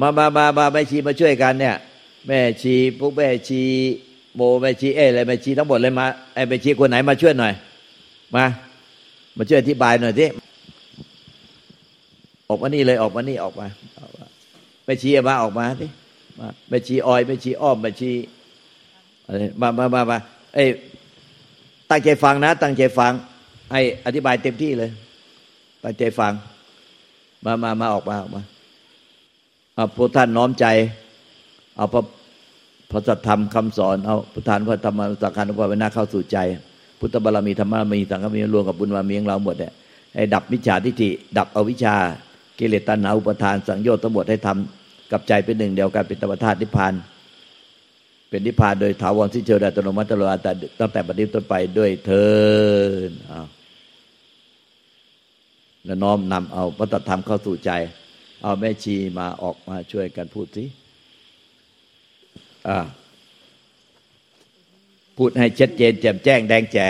มามามามาแม่ชีมาช่วยกันเนี่ย แม่ชีพวกแม่ชีโมแม่ชีเออะไรแม่ชีทั้งหมดเลยมาไอแม่ชีคนไหนมาช่วยหน่อย มา มาช่วยอธิบายหน่อยที่ออกมานี่เลยออกมานี่ออกมาแม่ชีมาออกมาที่มาแม่ชีออยแม่ชีอ้อมแม่ชีอะไรมามามามาเอ้ตั้งใจฟังนะ ตั้งใจฟัง ให้อธิบายเต็มที่เลยตั้งใจฟัง มามามาออกมาออกมา พวกท่านน้อมใจ เอาพระพระสัทธรรมคำสอนเอาพุทธานพระธรรมสังฆานุภาเวนาเข้าสู่ใจ พุทธบารมีธรรมบารมีสังฆบารมีรวมกับบุญบารมีของเราหมดเนี่ยให้ดับมิจฉาทิฏฐิดับอวิชชากิเลสตัณหาอุปทานสังโยชน์ทั้งหมดให้ทำกับใจเป็นหนึ่งเดียวกันเป็นธรรมธาตุนิพพาน เป็นนิพพานโดยถาวรที่เจออัตโนมัติตลอดต่ตั้งแต่บัดนี้ต้นไปด้วยเทินอ้าวแล้วน้อมนำเอาพระตธรรมเข้าสู่ใจ เอาแม่ชีมาออกมาช่วยกันพูดสิพูดให้ชัดเจนแจ่มแจ้งแดงแจ๋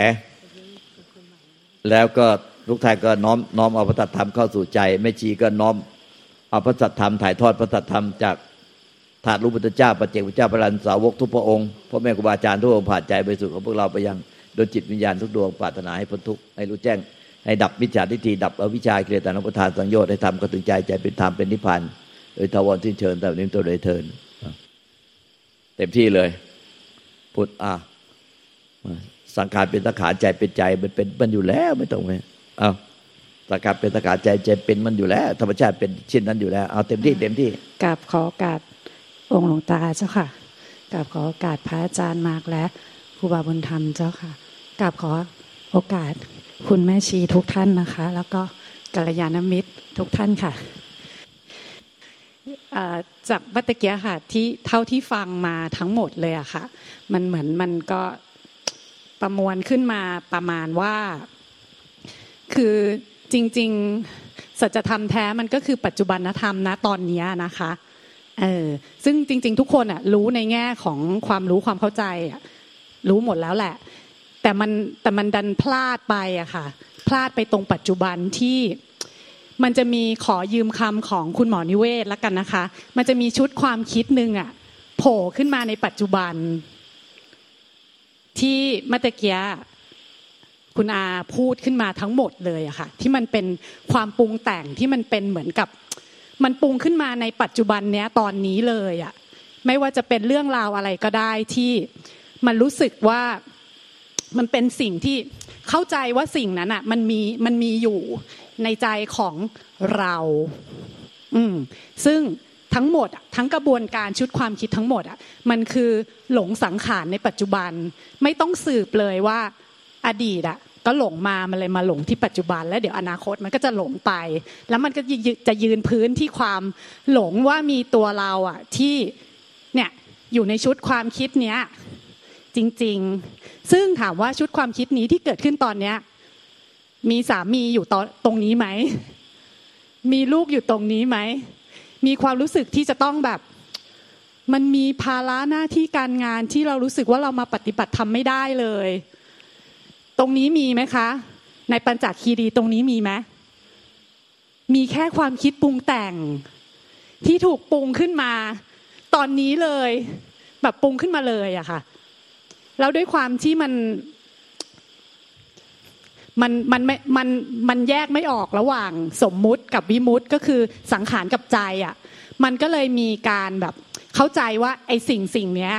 แล้วก็ลูกทายก็น้อมน้อมเอาพระธรรมเข้าสู่ใจแม่ชีก็น้อมเอาพระธรรมถ่ายทอดพระธรรมจากถาดรูปพุทธเจ้าปัจเจกพุทธเจ้าพระรันสาวกทุกพระองค์พ่อแม่ครูบาอาจารย์ทุกองค์ผ่านใจไปสู่ของพวกเราไปยังโดยจิตวิญญาณทุกดวงปรารถนาให้พ้นทุกข์ให้รู้แจ้ง ให้ดับมิจฉาทิฏฐิดับอวิชชาเกลียดตานุปทานสังโยชน์ให้ทำก็ถึงใจใจเป็นธรรมเป็นนิพพานโดยทวารที่เชิญแต่นี้ตัวโดยเทินเต็มที่เลยพุทธอะสังขารเป็นสังขารใจเป็นใจมันเป็นมันอยู่แล้วไม่ต้องไปเอาสังขารเป็นสังขารใจใจเป็นมันอยู่แล้ว ธรรมชาติเป็นเช่นนั้นอยู่แล้ว เอาเต็มที่เต็มที่กราบขอโอกาสองค์หลวงตาเจ้าค่ะกราบขอโอกาสพระอาจารย์มากและครูบาบุญธรรมเจ้าค่ะกราบขอโอกาส คุณแม่ชีทุกท่านนะคะ แล้วก็กัลยาณมิตรทุกท่านค่ะจากบัตเกียค่ะที่เท่าที่ฟังมาทั้งหมดเลยอะค่ะ มันเหมือนมันก็ประมวลขึ้นมาประมาณว่า คือจริง ๆสัจธรรมแท้มันก็คือปัจจุบันธรรมนะตอนนี้นะคะเออซึ่งจริง ๆ ทุกคนอะรู้ในแง่ของความรู้ความเข้าใจอะรู้หมดแล้วแหละ แต่มันแต่มันดันพลาดไปอะค่ะ พลาดไปตรงปัจจุบันที่มันจะมีขอยืมคำของคุณหมอนิเวศแล้วกันนะคะ มันจะมีชุดความคิดหนึ่งอะโผล่ขึ้นมาในปัจจุบัน ที่มัตเกียคุณอาพูดขึ้นมาทั้งหมดเลยอะค่ะที่มันเป็นความปรุงแต่งที่มันเป็นเหมือนกับ มันปรุงขึ้นมาในปัจจุบันเนี้ยตอนนี้เลยอะไม่ว่าจะเป็นเรื่องราวอะไรก็ได้ที่มันรู้สึกว่า มันเป็นสิ่งที่เข้าใจว่าสิ่งนั้นอะ มันมีมันมีอยู่ในใจของเรา อืมซึ่งทั้งหมดทั้งกระบวนการชุดความคิดทั้งหมดอะ มันคือหลงสังขารในปัจจุบัน ไม่ต้องสืบเลยว่า อดีตอะ ก็หลงมามันเลยมาหลงที่ปัจจุบัน แล้วเดี๋ยวอนาคตมันก็จะหลงไป แล้วมันก็จะยืนพื้นที่ความหลงว่ามีตัวเราอะ ที่เนี่ยอยู่ในชุดความคิดเนี้ย จริง ๆ ซึ่งถามว่าชุดความคิดนี้ที่เกิดขึ้นตอนเนี้ย มีสามีอยู่ตตรงนี้ไหม มีลูกอยู่ตรงนี้ไหม มีความรู้สึกที่จะต้องแบบ มันมีภาระหน้าที่การงานที่เรารู้สึกว่าเรามาปฏิบัติทำไม่ได้เลย ตรงนี้มีไหมคะ ในปัญจคีรีตรงนี้มีไหมมีแค่ความคิดปรุงแต่ง ที่ถูกปรุงขึ้นมา ตอนนี้เลย แบบปรุงขึ้นมาเลยอะค่ะ แล้วด้วยความที่มันมันมันไม่มันมันแยกไม่ออกระหว่างสมมุติกับวิมุติก็คือสังขารกับใจอะ มันก็เลยมีการแบบเข้าใจว่า ไอ้สิ่งสิ่งเนี้ย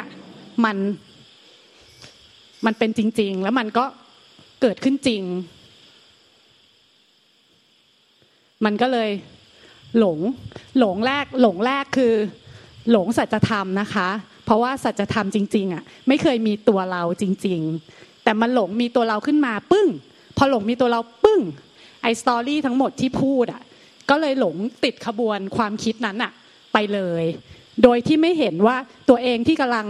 มันมันเป็นจริง ๆ แล้วมันก็เกิดขึ้นจริง มันก็เลยหลงหลงแรกหลงแรกคือ หลงสัจธรรมนะคะ เพราะว่าสัจธรรมจริง ๆอะไม่เคยมีตัวเราจริง ๆ แต่มันหลงมีตัวเราขึ้นมาปึ้ง พอหลงมีตัวเราปึ้งไอสตอรี่ทั้งหมดที่พูดอะก็เลยหลงติดขบวนความคิดนั้นอะไปเลย โดยที่ไม่เห็นว่าตัวเองที่กำลัง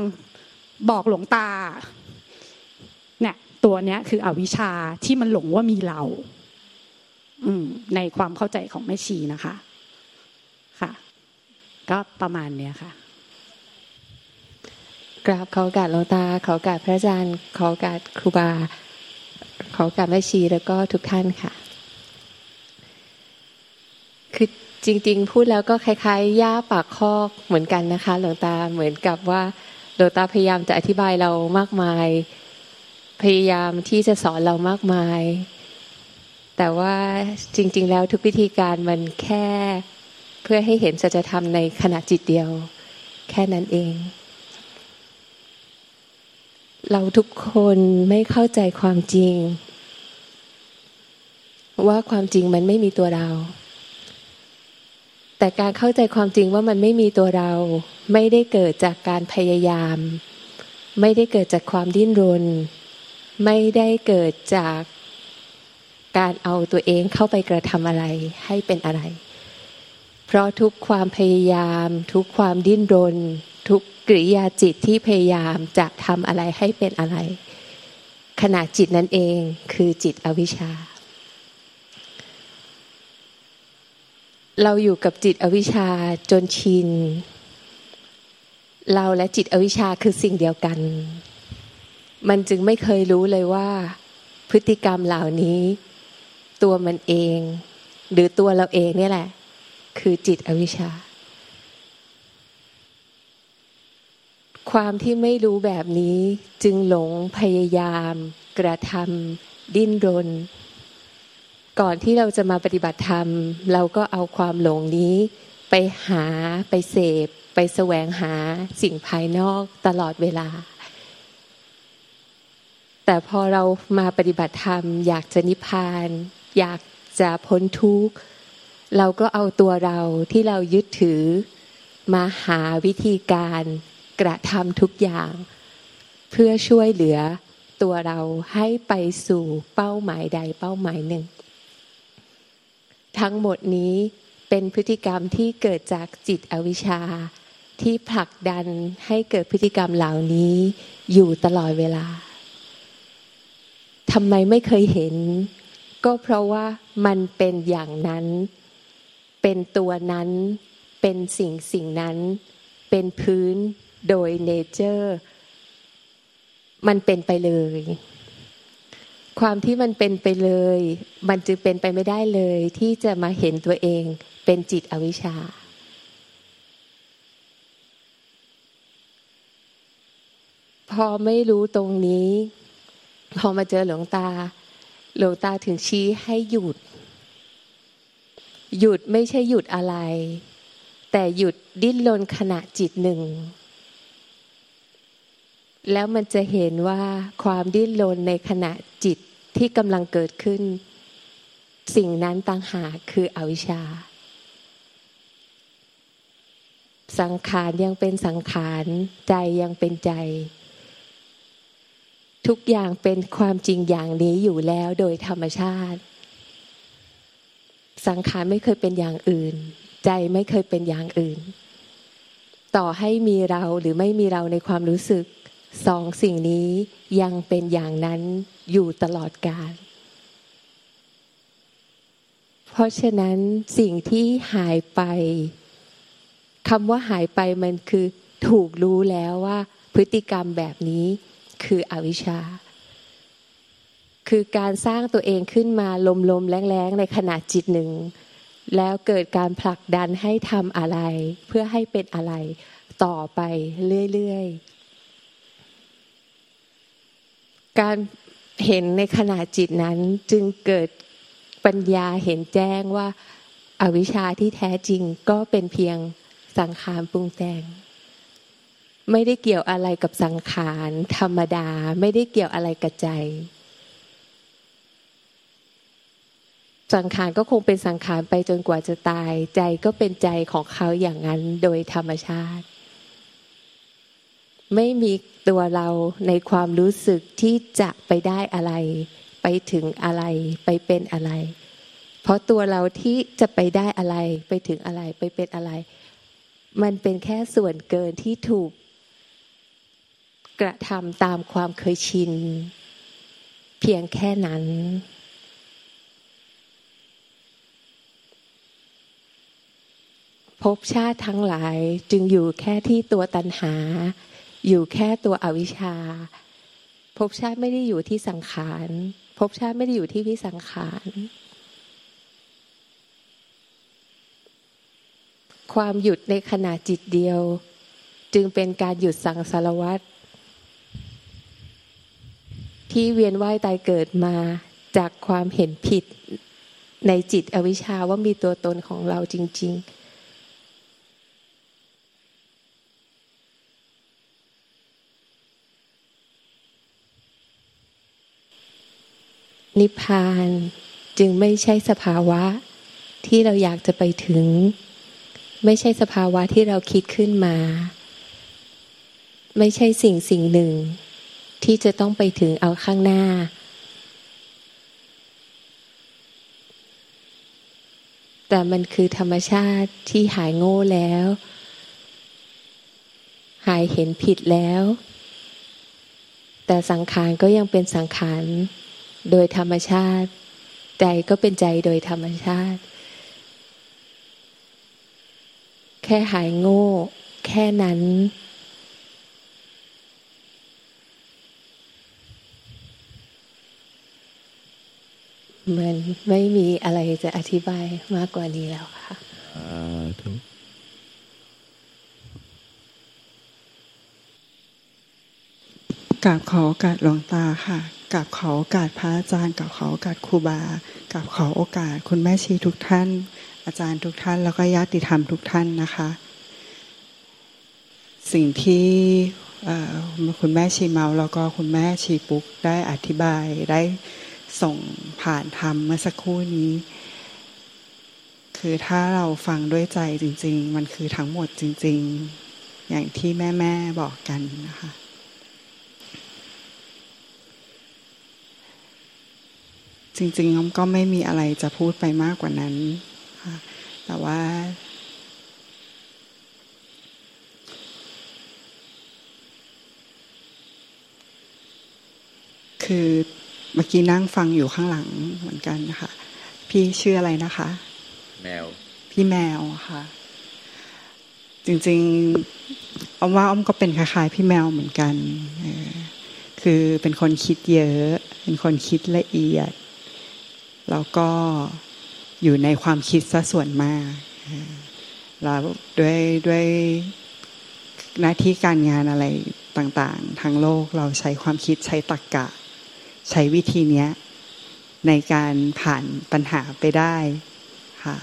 บอกหลวงตาเนี่ยตัวเนี้ยคืออวิชชาที่มันหลงว่ามีเรา อืมในความเข้าใจของแม่ชีนะคะ ค่ะ ก็ประมาณเนี้ยค่ะ กราบขอการหลวงตาขอการพระอาจารย์ขอการครูบาขอการแม่ชีแล้วก็ทุกท่านค่ะ คือจจริง ๆ พูดแล้วก็คล้ายๆย่าปากคอกเหมือนกันนะคะ หลวงตาเหมือนกับว่าหลวงตาพยายามจะอธิบายเรามากมาย พยายามที่จะสอนเรามากมาย แต่ว่าจริง ๆ แล้วทุกวิธีการมันแค่เพื่อให้เห็นสัจธรรมในขณะจิตเดียว แค่นั้นเอง เราทุกคนไม่เข้าใจความจริง ว่าความจริงมันไม่มีตัวเรา แต่การเข้าใจความจริงว่ามันไม่มีตัวเรา ไม่ได้เกิดจากการพยายาม ไม่ได้เกิดจากความดิ้นรน ไม่ได้เกิดจากการเอาตัวเองเข้าไปกระทำอะไรให้เป็นอะไร เพราะทุกความพยายาม ทุกความดิ้นรน ทุก กริยาจิตที่พยายามจะทำอะไรให้เป็นอะไร ขณะจิตนั้นเองคือจิตอวิชชา เราอยู่กับจิตอวิชชาจนชิน เราและจิตอวิชชาคือสิ่งเดียวกัน มันจึงไม่เคยรู้เลยว่า พฤติกรรมเหล่านี้ ตัวมันเอง หรือตัวเราเองนี่แหละ คือจิตอวิชชา ความที่ไม่รู้แบบนี้จึงหลงพยายาม กระทำดิ้นรน ก่อนที่เราจะมาปฏิบัติธรรม เราก็เอาความหลงนี้ ไปหาไปเสพ ไปแสวงหาสิ่งภายนอกตลอดเวลา แต่พอเรามาปฏิบัติธรรม อยากจะนิพพาน อยากจะพ้นทุกข์ เราก็เอาตัวเราที่เรายึดถือ มาหาวิธีการ กระทำทุกอย่าง เพื่อช่วยเหลือตัวเราให้ไปสู่เป้าหมายใดเป้าหมายหนึ่ง ทั้งหมดนี้เป็นพฤติกรรมที่เกิดจากจิตอวิชชา ที่ผลักดันให้เกิดพฤติกรรมเหล่านี้อยู่ตลอดเวลาทำไมไม่เคยเห็น ก็เพราะว่ามันเป็นอย่างนั้น เป็นตัวนั้น เป็นสิ่งสิ่งนั้น เป็นพื้น โดยเนเจอร์มันเป็นไปเลย ความที่มันเป็นไปเลย มันจึงเป็นไปไม่ได้เลย ที่จะมาเห็นตัวเองเป็นจิตอวิชชา พอไม่รู้ตรงนี้ พอมาเจอหลวงตา หลวงตาถึงชี้ให้หยุด หยุดไม่ใช่หยุดอะไร แต่หยุดดิ้นรนขณะจิตหนึ่ง แล้วมันจะเห็นว่าความดิ้นรนในขณะจิตที่กำลังเกิดขึ้น สิ่งนั้นต่างหากคืออวิชชา สังขารยังเป็นสังขารใจยังเป็นใจ ทุกอย่างเป็นความจริงอย่างนี้อยู่แล้วโดยธรรมชาติ สังขารไม่เคยเป็นอย่างอื่น ใจไม่เคยเป็นอย่างอื่น ต่อให้มีเราหรือไม่มีเราในความรู้สึก สองสิ่งนี้ยังเป็นอย่างนั้นอยู่ตลอดกาลเพราะฉะนั้นสิ่งที่หายไปคำว่าหายไปมันคือถูกรู้แล้วว่าพฤติกรรมแบบนี้คืออวิชชา คือการสร้างตัวเองขึ้นมาลมๆแรงๆในขณะจิตหนึ่ง แล้วเกิดการผลักดันให้ทำอะไร เพื่อให้เป็นอะไรต่อไปเรื่อยๆ การเห็นในขณะจิตนั้นจึงเกิดปัญญาเห็นแจ้งว่าอาวิชชาที่แท้จริงก็เป็นเพียงสังขารปรุงแต่ง ไม่ได้เกี่ยวอะไรกับสังขารธรรมดา ไม่ได้เกี่ยวอะไรกับใจ สังขารก็คงเป็นสังขารไปจนกว่าจะตาย ใจก็เป็นใจของเขาอย่างนั้นโดยธรรมชาติ ไม่มีตัวเราในความรู้สึกที่จะไปได้อะไร ไปถึงอะไรไปเป็นอะไร เพราะตัวเราที่จะไปได้อะไร ไปถึงอะไรไปเป็นอะไร มันเป็นแค่ส่วนเกินที่ถูก กระทำตามความเคยชิน เพียงแค่นั้นภพชาติทั้งหลายจึงอยู่แค่ที่ตัวตันหา อยู่แค่ตัวอวิชชาภพชาติไม่ได้อยู่ที่สังขารภพชาติไม่ได้อยู่ที่วิสังขาร ความหยุดในขณะจิตเดียว จึงเป็นการหยุดสังสารวัตรที่เวียนว่ายตายเกิดมาจากความเห็นผิดในจิตอวิชชาว่ามีตัวตนของเราจริง ๆ นิพพานจึงไม่ใช่สภาวะที่เราอยากจะไปถึง ไม่ใช่สภาวะที่เราคิดขึ้นมา ไม่ใช่สิ่งสิ่งหนึ่ง ที่จะต้องไปถึงเอาข้างหน้า แต่มันคือธรรมชาติที่หายโง่แล้ว หายเห็นผิดแล้ว แต่สังขารก็ยังเป็นสังขาร โดยธรรมชาติ ใจก็เป็นใจโดยธรรมชาติ แค่หายโง่ แค่นั้นเหมือนไม่มีอะไรจะอธิบายมากกว่านี้แล้วค่ะกราบขอโอกาสหลวงตาค่ะ กราบขอโอกาสพระอาจารย์กราบขอโอกาสครูบากราบขอโอกาสคุณแม่ชีทุกท่าน อาจารย์ทุกท่านแล้วก็ญาติธรรมทุกท่านนะคะ สิ่งที่คุณแม่ชีเมาแล้วก็คุณแม่ชีปุ๊กได้อธิบายได้ส่งผ่านธรรมเมื่อสักครู่นี้ คือถ้าเราฟังด้วยใจจริง ๆ มันคือทั้งหมดจริง ๆ อย่างที่แม่ ๆ บอกกันนะคะ จริงๆอมก็ไม่มีอะไรจะพูดไปมากกว่านั้นค่ะแต่ว่า คือเมื่อกี้นั่งฟังอยู่ข้างหลังเหมือนกันนะคะพี่ชื่ออะไรนะคะ แมว พี่แมวค่ะ จริงๆอมว่าอมก็เป็นคล้ายๆ พี่แมวเหมือนกัน คือเป็นคนคิดเยอะ เป็นคนคิดละเอียด แล้วก็อยู่ในความคิดซะส่วนมากแล้วด้วยด้วยหน้าที่การงานอะไรต่างๆทั้งโลกเราใช้ความคิดใช้ตรรกกะ ใช้วิธีนี้ในการผ่านปัญหาไปได้ค่ะ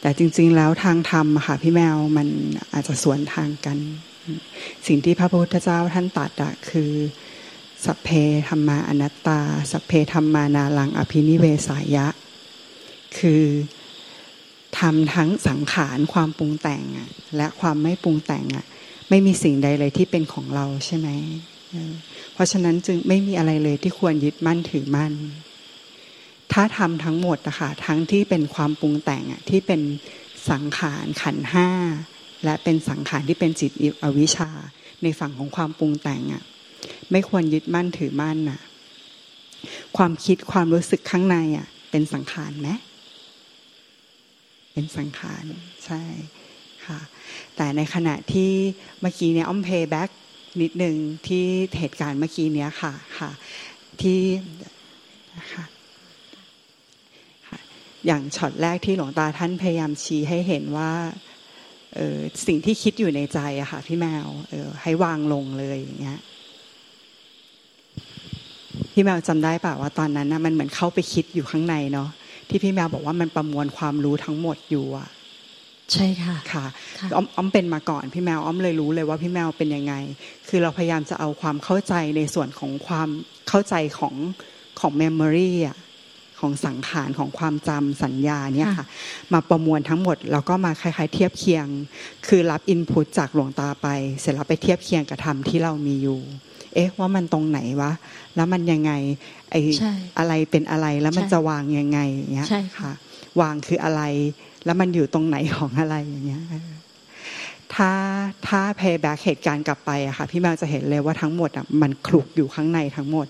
แต่จริง ๆ แล้วทางธรรมค่ะพี่แมวมันอาจจะสวนทางกัน สิ่งที่พระพุทธเจ้าท่านตัดอะคือ สัพเพธรรมาอนัตตา สัพเพธรรมานาลังอภินิเวสายะ คือทำทั้งสังขารความปรุงแต่งและความไม่ปรุงแต่งอะไม่มีสิ่งใดเลยที่เป็นของเราใช่ไหมเพราะฉะนั้นจึงไม่มีอะไรเลยที่ควรยึดมั่นถือมั่น ถ้าทำทั้งหมดนะคะทั้งที่เป็นความปรุงแต่งอะที่เป็นสังขารขันห้าและเป็นสังขารที่เป็นจิตอวิชชาในฝั่งของความปรุงแต่งอะ ไม่ควรยึดมั่นถือมั่นน่ะ ความคิดความรู้สึกข้างในอะ เป็นสังขารไหมเป็นสังขารใช่ค่ะ แต่ในขณะที่เมื่อกี้เนี่ยอ้อม playback นิดหนึ่งที่เหตุการณ์เมื่อกี้เนี้ยค่ะค่ะ ที่ค่ะอย่างช็อตแรกที่หลวงตาท่านพยายามชี้ให้เห็นว่าออสิ่งที่คิดอยู่ในใจอะค่ะพี่แมวออให้วางลงเลยอย่างเงี้ย พี่แมวจำได้ป่าว่าตอนนั้นนะมันเหมือนเข้าไปคิดอยู่ข้างในเนาะที่พี่แมวบอกว่ามันประมวลความรู้ทั้งหมดอยู่อะใช่ค่ะค่ะอ้อมอ้อมเป็นมาก่อนพี่แมวอ้อมเลยรู้เลยว่าพี่แมวเป็นยังไง คือเราพยายามจะเอาความเข้าใจในส่วนของความเข้าใจของของเมมโมรีอะของสังขารของความจำสัญญาเนี่ยค่ะ มาประมวลทั้งหมดแล้วก็มาคล้ายๆ เทียบเคียง คือรับอินพุตจากหลวงตาไป เสร็จแล้วไปเทียบเคียงกับธรรมที่เรามีอยู่ เอ๊ะ ว่ามันตรงไหนวะ แล้วมันยังไงไอ้อะไรเป็นอะไรแล้วมันจะวางยังไงอย่างเงี้ยค่ะ วางคืออะไร แล้วมันอยู่ตรงไหนของอะไรอย่างเงี้ยถ้าถ้าเพย์แบ็กเหตุการณ์กลับไปอะค่ะ พี่แมวจะเห็นเลยว่าทั้งหมดอะมันคลุกอยู่ข้างในทั้งหมด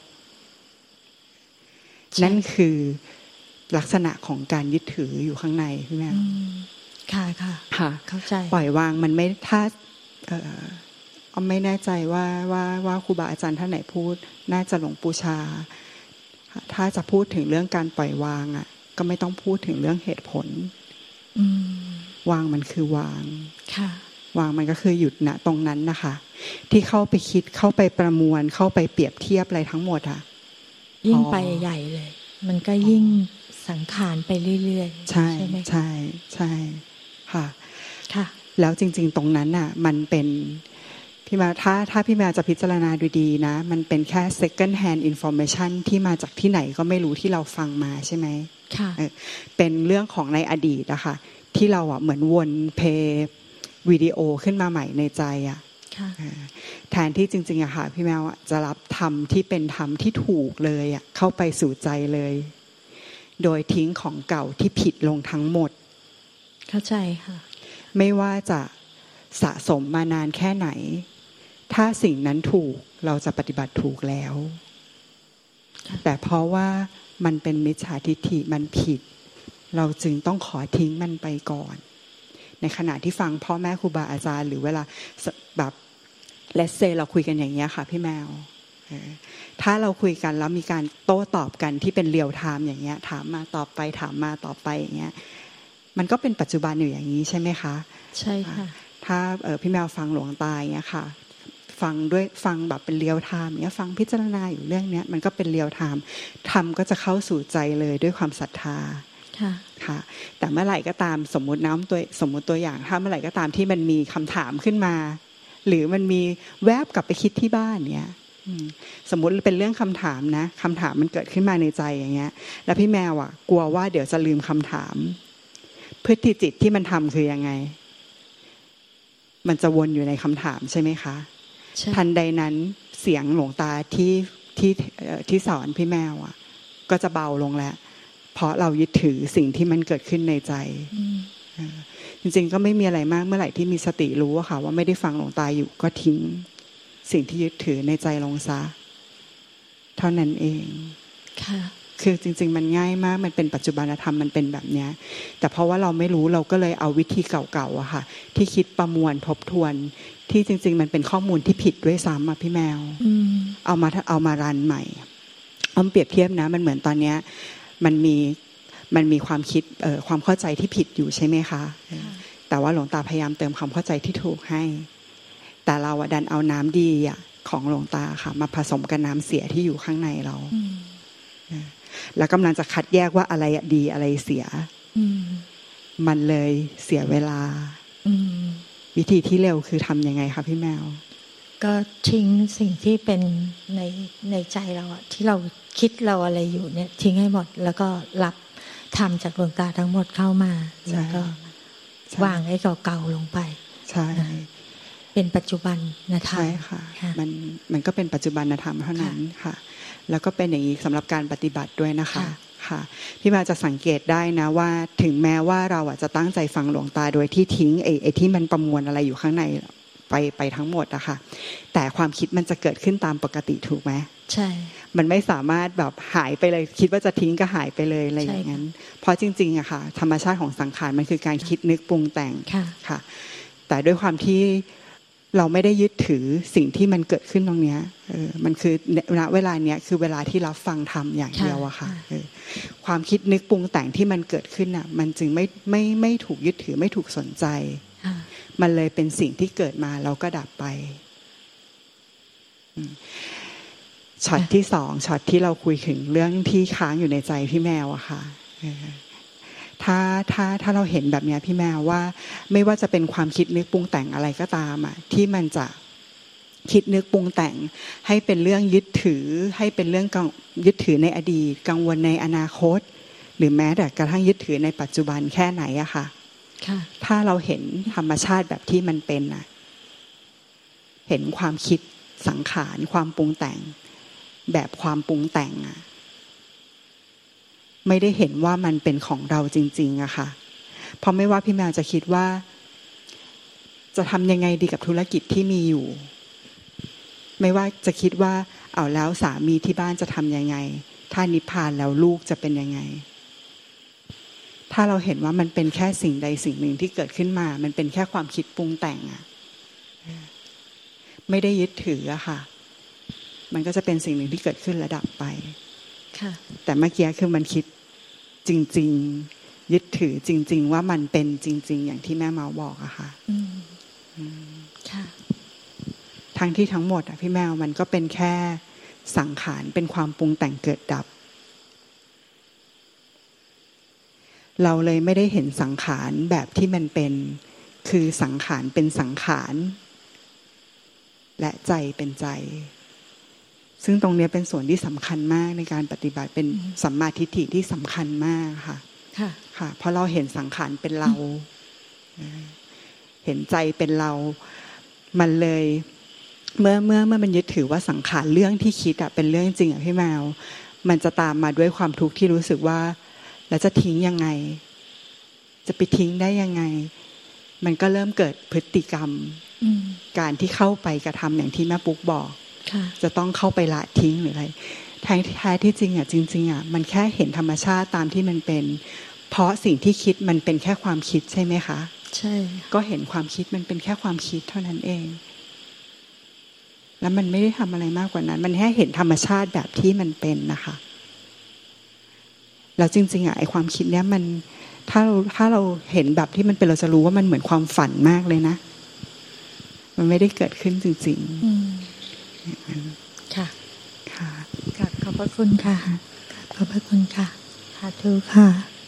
นั่นคือลักษณะของการยึดถืออยู่ข้างในพี่แมวค่ะค่ะ ค่ะ เข้าใจ ปล่อยวางมันไม่ถ้า ออมไม่แน่ใจว่าว่าว่าครูบาอาจารย์ท่านไหนพูด น่าจะหลวงปู่ชา ถ้าจะพูดถึงเรื่องการปล่อยวางอะ ก็ไม่ต้องพูดถึงเรื่องเหตุผลวางมันคือวางค่ะวางมันก็คือหยุดณตรงนั้นนะคะ ที่เข้าไปคิดเข้าไปประมวลเข้าไปเปรียบเทียบอะไรทั้งหมดอะยิ่งอ๋อไปใหญ่เลย มันก็ยิ่งสังขารไปเรื่อยๆใช่ไหมใช่ใช่ค่ะ ค่ะ แล้วจริง ๆ ตรงนั้นน่ะ มันเป็น พี่มาถ้าถ้าพี่มาจะพิจารณาดูดีนะ มันเป็นแค่ second hand information ที่มาจากที่ไหนก็ไม่รู้ที่เราฟังมาใช่ไหมค่ะเออเป็นเรื่องของในอดีตอะค่ะที่เราอะเหมือนวนเพย์วิดีโอขึ้นมาใหม่ในใจอะค่ะเออแทนที่จริงๆอะค่ะพี่แมวอะจะรับธรรมที่เป็นธรรมที่ถูกเลยอะเข้าไปสู่ใจเลย โดยทิ้งของเก่าที่ผิดลงทั้งหมด เข้าใจค่ะ ไม่ว่าจะสะสมมานานแค่ไหน ถ้าสิ่งนั้นถูกเราจะปฏิบัติถูกแล้วค่ะแต่เพราะว่ามันเป็นมิจฉาทิฏฐิมันผิด เราจึงต้องขอทิ้งมันไปก่อน ในขณะที่ฟังพ่อแม่ครูบาอาจารย์ หรือเวลาสแบบเลสเซเราคุยกันอย่างเงี้ยค่ะ พี่แมวเออถ้าเราคุยกันแล้วมีการโต้ตอบกันที่เป็น real-time อย่างเงี้ย ถามมาตอบไปถามมาตอบไปอย่างเงี้ย มันก็เป็นปัจจุบันอยู่อย่างนี้ใช่ไหมคะ ใช่ค่ะ ถ้าเอ่อพี่แมวฟังหลวงตาอย่างเงี้ยค่ะ ฟังด้วยฟังแบบเป็น real-time เนี้ยฟังพิจารณาอยู่เรื่องเนี้ยมันก็เป็น real-time ธรรมก็จะเข้าสู่ใจเลยด้วยความศรัทธาค่ะค่ะ แต่เมื่อไหร่ก็ตามสมมุติน้ำตัวสมมุติตัวอย่างถ้าเมื่อไหร่ก็ตามที่มันมีคำถามขึ้นมา หรือมันมีแวบกลับไปคิดที่บ้านเนี้ยอืมสมมุติเป็นเรื่องคำถามนะคำถามมันเกิดขึ้นมาในใจอย่างเงี้ย แล้วพี่แมวอะ กลัวว่าเดี๋ยวจะลืมคำถาม พฤติจิตที่มันทำคือยังไง มันจะวนอยู่ในคำถามใช่ไหมคะใช่ ทันใดนั้นเสียงหลวงตาที่ที่เอ่อที่สอนพี่แมวอะ ก็จะเบาลงแล้ว เพราะเรายึดถือสิ่งที่มันเกิดขึ้นในใจอืมเออจริงๆก็ไม่มีอะไรมากเมื่อไหร่ที่มีสติรู้อะค่ะ ว่าไม่ได้ฟังหลวงตาอยู่ก็ทิ้ง สิ่งที่ยึดถือในใจลงซะ เท่านั้นเองค่ะคือจริง ๆ มันง่ายมากมันเป็นปัจจุบันธรรมมันเป็นแบบเนี้ยแต่เพราะว่าเราไม่รู้เราก็เลยเอาวิธีเก่าๆอะค่ะ ที่คิดประมวลทบทวน ที่จริง ๆ มันเป็นข้อมูลที่ผิดด้วยซ้ำอะพี่แมวอืมเอามาเอามารันใหม่อ้อมเปรียบเทียบนะ มันเหมือนตอนเนี้ย มันมีมันมีความคิดเอ่อความเข้าใจที่ผิดอยู่ใช่ไหมคะเออแต่ว่าหลวงตาพยายามเติมความเข้าใจที่ถูกให้ แต่เราอะดันเอาน้ำดีอะของหลวงตาค่ะ มาผสมกับน้ำเสียที่อยู่ข้างในเราอืมแล้วกำลังจะคัดแยกว่าอะไรอะดีอะไรเสียอืมมันเลยเสียเวลา อืม วิธีที่เร็วคือทำยังไงคะพี่แมว ก็ทิ้งสิ่งที่เป็นในในใจเราอะที่เราคิดเราอะไรอยู่เนี่ยทิ้งให้หมด แล้วก็รับทำจากดวงตาทั้งหมดเข้ามาใช่แล้วก็ใช่วางไอ้เก่าๆลงไป ใช่เป็นปัจจุบันนะคะใช่ค่ะค่ะ มันมันก็เป็นปัจจุบันธรรมเท่านั้นค่ะ แล้วก็เป็นอย่างนี้สำหรับการปฏิบัติด้วยนะคะ ค่ะค่ะพี่มาจะสังเกตได้นะว่า ถึงแม้ว่าเราอะจะตั้งใจฟังหลวงตาโดยที่ทิ้งไอ้ไอ้ที่มันประมวลอะไรอยู่ข้างในไปไปทั้งหมดอะค่ะ แต่ความคิดมันจะเกิดขึ้นตามปกติถูกไหมใช่ มันไม่สามารถแบบหายไปเลยคิดว่าจะทิ้งก็หายไปเลยอะไรอย่างนั้น เพราะจริงๆอะค่ะ ธรรมชาติของสังขารมันคือการคิดนึกปรุงแต่งค่ะค่ะแต่ด้วยความที่ เราไม่ได้ยึดถือสิ่งที่มันเกิดขึ้นตรงเนี้ยเออมันคือณเวลาเนี้ยคือเวลาที่รับฟังธรรมอย่างเดียวอะค่ะค่ะเออความคิดนึกปรุงแต่งที่มันเกิดขึ้นอะมันจึงไม่ไม่ไม่ถูกยึดถือไม่ถูกสนใจค่ะมันเลยเป็นสิ่งที่เกิดมาแล้วก็ดับไปอืมช็อตที่สองช็อตที่เราคุยถึงเรื่องที่ค้างอยู่ในใจพี่แมวอะค่ะเออ ถ้าถ้าถ้าเราเห็นแบบเนี้ยพี่แมวว่า ไม่ว่าจะเป็นความคิดนึกปรุงแต่งอะไรก็ตามอะที่มันจะคิดนึกปรุงแต่ง ให้เป็นเรื่องยึดถือ ให้เป็นเรื่องกังยึดถือในอดีต กังวลในอนาคต หรือแม้แต่กระทั่งยึดถือในปัจจุบันแค่ไหนอะค่ะค่ะถ้าเราเห็นธรรมชาติแบบที่มันเป็นน่ะเห็นความคิดสังขารความปรุงแต่ง แบบความปรุงแต่งอะ ไม่ได้เห็นว่ามันเป็นของเราจริงๆอะค่ะ เพราะไม่ว่าพี่แมวจะคิดว่า จะทำยังไงดีกับธุรกิจที่มีอยู่ ไม่ว่าจะคิดว่า เอาแล้วสามีที่บ้านจะทำยังไง ถ้านิพพานแล้วลูกจะเป็นยังไง ถ้าเราเห็นว่ามันเป็นแค่สิ่งใดสิ่งหนึ่งที่เกิดขึ้นมา มันเป็นแค่ความคิดปรุงแต่งอะไม่ได้ยึดถืออะค่ะ มันก็จะเป็นสิ่งหนึ่งที่เกิดขึ้นระดับไป แต่เมื่อกี้คือมันคิดจริง ๆ ยึดถือจริง ๆ ว่ามันเป็นจริง ๆ อย่างที่แม่เมาบอกอะค่ะอืมค่ะทั้งที่ทั้งหมดอะพี่แมวมันก็เป็นแค่สังขารเป็นความปรุงแต่งเกิดดับ เราเลยไม่ได้เห็นสังขารแบบที่มันเป็น คือสังขารเป็นสังขาร และใจเป็นใจ ซึ่งตรงเนี้ยเป็นส่วนที่สำคัญมากในการปฏิบัติเป็นสัมมาทิฏฐิที่สำคัญมากค่ะ ค่ะค่ะเพราะเราเห็นสังขารเป็นเราเออเห็นใจเป็นเรา มันเลยเมื่อเมื่อเมื่อมันยึดถือว่าสังขารเรื่องที่คิดอะเป็นเรื่องจริงอะพี่แมว มันจะตามมาด้วยความทุกข์ที่รู้สึกว่า แล้วจะทิ้งยังไง จะไปทิ้งได้ยังไง มันก็เริ่มเกิดพฤติกรรมอืมการที่เข้าไปกระทำอย่างที่แม่ปุ๊กบอกค่ะ จะต้องเข้าไปละทิ้งหรืออะไรแท้แท้ที่จริงอะจริงๆอะมันแค่เห็นธรรมชาติตามที่มันเป็น เพราะสิ่งที่คิดมันเป็นแค่ความคิดใช่ไหมคะ ใช่ ก็เห็นความคิดมันเป็นแค่ความคิดเท่านั้นเอง แล้วมันไม่ได้ทำอะไรมากกว่านั้น มันแค่เห็นธรรมชาติแบบที่มันเป็นนะคะ แล้วจริง ๆอะไอความคิดเนี้ยมันถ้าเราถ้าเราเห็นแบบที่มันเป็นเราจะรู้ว่ามันเหมือนความฝันมากเลยนะ มันไม่ได้เกิดขึ้นจริงอืม ค่ะ ค่ะกราบขอบพระคุณค่ะ ขอบพระคุณค่ะสาธุค่ะ